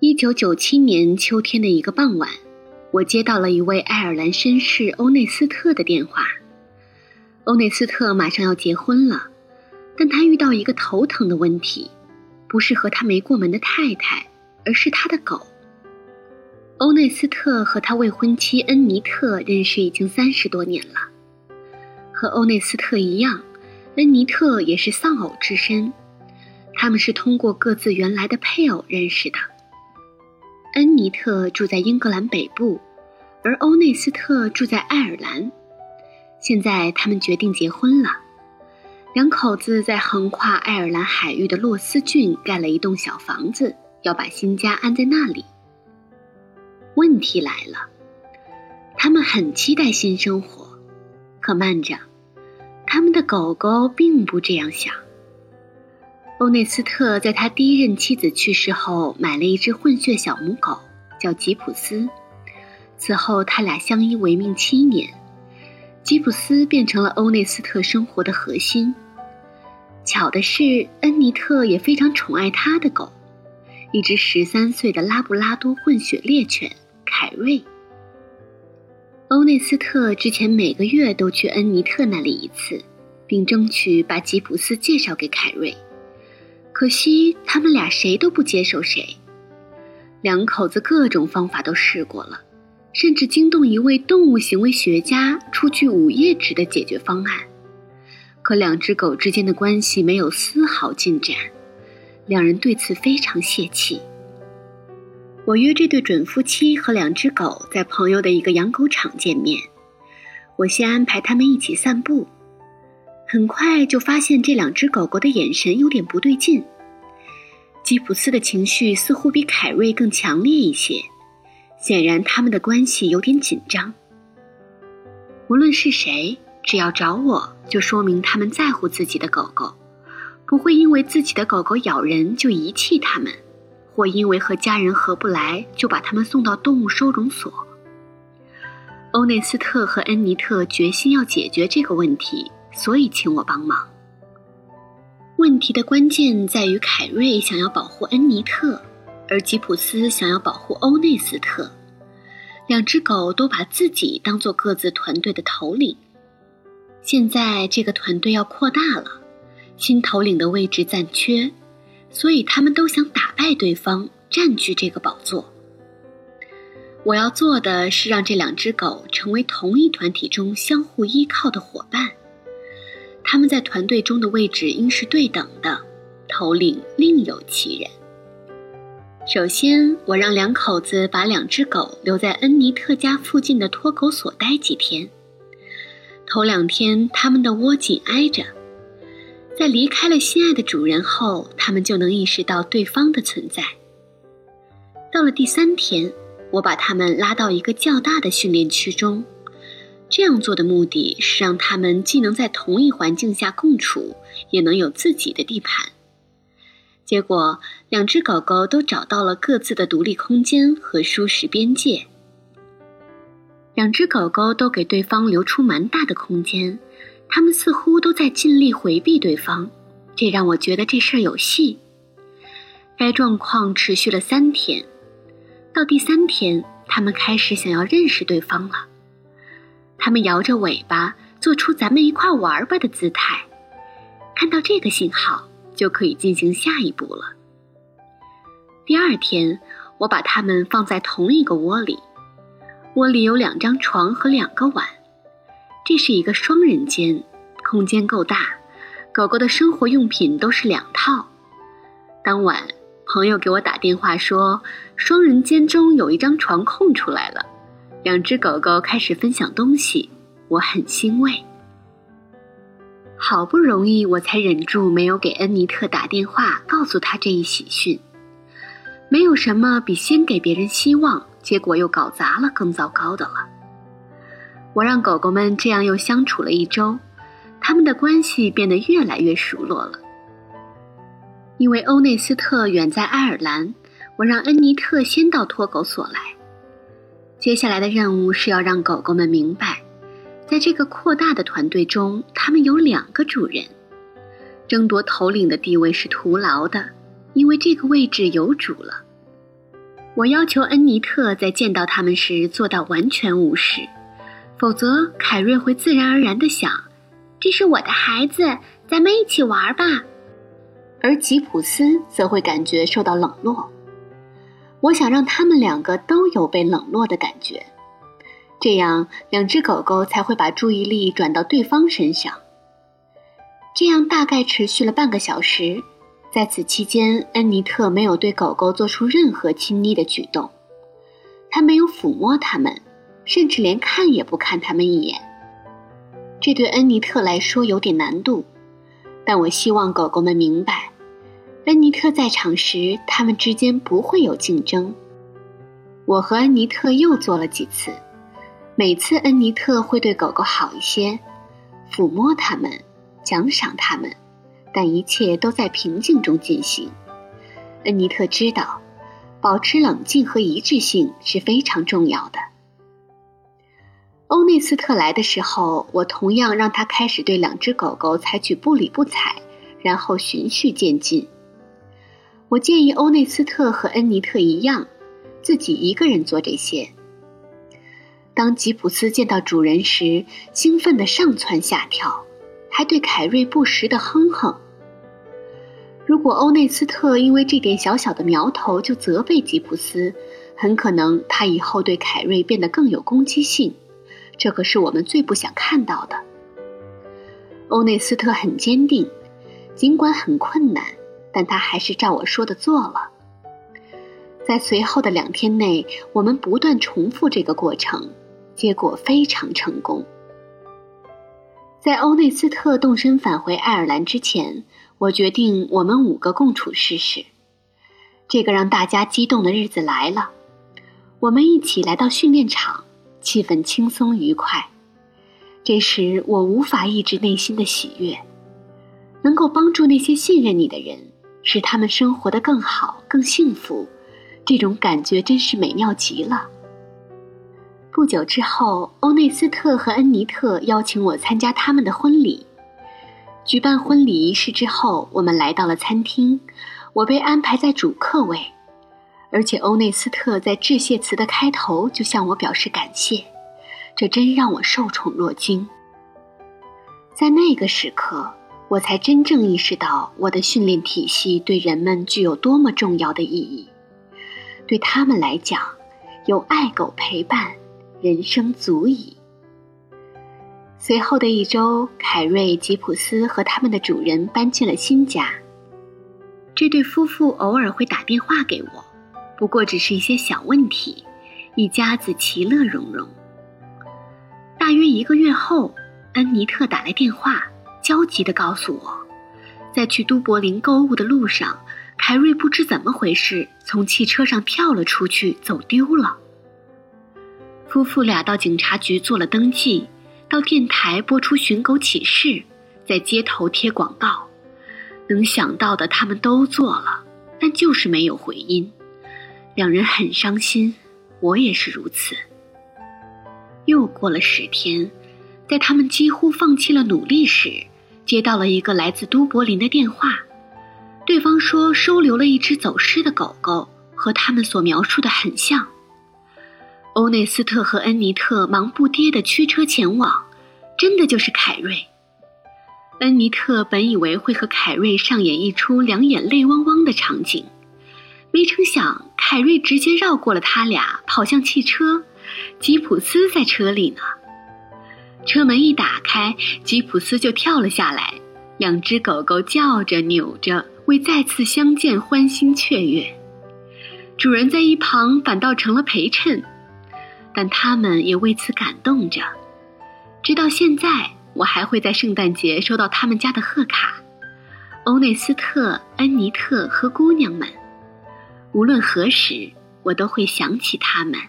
一九九七年秋天的一个傍晚，我接到了一位爱尔兰绅士欧内斯特的电话。欧内斯特马上要结婚了，但他遇到一个头疼的问题，不是和他没过门的太太，而是他的狗。欧内斯特和他未婚妻恩尼特认识已经三十多年了，和欧内斯特一样，恩尼特也是丧偶之身，他们是通过各自原来的配偶认识的。恩尼特住在英格兰北部，而欧内斯特住在爱尔兰。现在他们决定结婚了，两口子在横跨爱尔兰海域的洛斯郡盖了一栋小房子，要把新家安在那里。问题来了，他们很期待新生活，可慢着，他们的狗狗并不这样想。欧内斯特在他第一任妻子去世后买了一只混血小母狗，叫吉普斯。此后，他俩相依为命七年，吉普斯变成了欧内斯特生活的核心。巧的是，恩尼特也非常宠爱他的狗，一只十三岁的拉布拉多混血猎犬凯瑞。欧内斯特之前每个月都去恩尼特那里一次，并争取把吉普斯介绍给凯瑞。可惜他们俩谁都不接受谁，两口子各种方法都试过了，甚至惊动一位动物行为学家出具五页纸的解决方案，可两只狗之间的关系没有丝毫进展，两人对此非常泄气。我约这对准夫妻和两只狗在朋友的一个养狗场见面，我先安排他们一起散步。很快就发现这两只狗狗的眼神有点不对劲。吉普斯的情绪似乎比凯瑞更强烈一些，显然他们的关系有点紧张。无论是谁，只要找我，就说明他们在乎自己的狗狗，不会因为自己的狗狗咬人就遗弃它们，或因为和家人合不来就把它们送到动物收容所。欧内斯特和恩尼特决心要解决这个问题。所以，请我帮忙。问题的关键在于凯瑞想要保护恩尼特，而吉普斯想要保护欧内斯特。两只狗都把自己当做各自团队的头领。现在这个团队要扩大了，新头领的位置暂缺，所以他们都想打败对方，占据这个宝座。我要做的是让这两只狗成为同一团体中相互依靠的伙伴。他们在团队中的位置应是对等的，头领另有其人。首先，我让两口子把两只狗留在恩尼特家附近的托狗所待几天。头两天，他们的窝紧挨着，在离开了心爱的主人后，他们就能意识到对方的存在。到了第三天，我把他们拉到一个较大的训练区中。这样做的目的是让他们既能在同一环境下共处，也能有自己的地盘。结果，两只狗狗都找到了各自的独立空间和舒适边界。两只狗狗都给对方留出蛮大的空间，它们似乎都在尽力回避对方，这让我觉得这事儿有戏。该状况持续了三天，到第三天，它们开始想要认识对方了。它们摇着尾巴，做出“咱们一块玩吧”的姿态。看到这个信号，就可以进行下一步了。第二天，我把它们放在同一个窝里，窝里有两张床和两个碗，这是一个双人间，空间够大，狗狗的生活用品都是两套。当晚，朋友给我打电话说，双人间中有一张床空出来了。两只狗狗开始分享东西，我很欣慰。好不容易，我才忍住没有给恩尼特打电话，告诉他这一喜讯。没有什么比先给别人希望，结果又搞砸了更糟糕的了。我让狗狗们这样又相处了一周，他们的关系变得越来越熟络了。因为欧内斯特远在爱尔兰，我让恩尼特先到托狗所来。接下来的任务是要让狗狗们明白，在这个扩大的团队中，他们有两个主人，争夺头领的地位是徒劳的，因为这个位置有主了。我要求恩尼特在见到他们时做到完全无视，否则凯瑞会自然而然地想：“这是我的孩子，咱们一起玩吧。”而吉普斯则会感觉受到冷落。我想让他们两个都有被冷落的感觉，这样两只狗狗才会把注意力转到对方身上。这样大概持续了半个小时。在此期间，恩尼特没有对狗狗做出任何亲昵的举动，他没有抚摸它们，甚至连看也不看它们一眼。这对恩尼特来说有点难度，但我希望狗狗们明白，恩尼特在场时，他们之间不会有竞争。我和恩尼特又做了几次，每次恩尼特会对狗狗好一些，抚摸它们，奖赏它们。但一切都在平静中进行。恩尼特知道，保持冷静和一致性是非常重要的。欧内斯特来的时候，我同样让他开始对两只狗狗采取不理不睬，然后循序渐进。我建议欧内斯特和恩尼特一样，自己一个人做这些。当吉普斯见到主人时，兴奋地上蹿下跳。还对凯瑞不时的哼哼。如果欧内斯特因为这点小小的苗头就责备吉普斯，很可能他以后对凯瑞变得更有攻击性，这可是我们最不想看到的。欧内斯特很坚定，尽管很困难，但他还是照我说的做了。在随后的两天内，我们不断重复这个过程，结果非常成功。在欧内斯特动身返回爱尔兰之前，我决定我们五个共处试试。这个让大家激动的日子来了，我们一起来到训练场，气氛轻松愉快。这时我无法抑制内心的喜悦，能够帮助那些信任你的人，使他们生活的更好、更幸福，这种感觉真是美妙极了。不久之后，欧内斯特和恩尼特邀请我参加他们的婚礼。举办婚礼仪式之后，我们来到了餐厅，我被安排在主客位，而且欧内斯特在致谢词的开头就向我表示感谢，这真让我受宠若惊。在那个时刻，我才真正意识到我的训练体系对人们具有多么重要的意义。对他们来讲，有爱狗陪伴。人生足矣。随后的一周，凯瑞、吉普斯和他们的主人搬进了新家。这对夫妇偶尔会打电话给我，不过只是一些小问题，一家子其乐融融。大约一个月后，恩尼特打来电话，焦急地告诉我，在去都柏林购物的路上，凯瑞不知怎么回事，从汽车上跳了出去，走丢了。夫妇俩到警察局做了登记，到电台播出寻狗启事，在街头贴广告，能想到的他们都做了，但就是没有回音。两人很伤心，我也是如此。又过了十天，在他们几乎放弃了努力时，接到了一个来自都柏林的电话，对方说收留了一只走失的狗狗，和他们所描述的很像。欧内斯特和恩尼特忙不迭地驱车前往，真的就是凯瑞。恩尼特本以为会和凯瑞上演一出两眼泪汪汪的场景，没成想凯瑞直接绕过了他俩，跑向汽车。吉普斯在车里呢。车门一打开，吉普斯就跳了下来，两只狗狗叫着扭着，为再次相见欢欣雀跃。主人在一旁反倒成了陪衬。但他们也为此感动着，直到现在，我还会在圣诞节收到他们家的贺卡。欧内斯特、恩尼特和姑娘们，无论何时，我都会想起他们。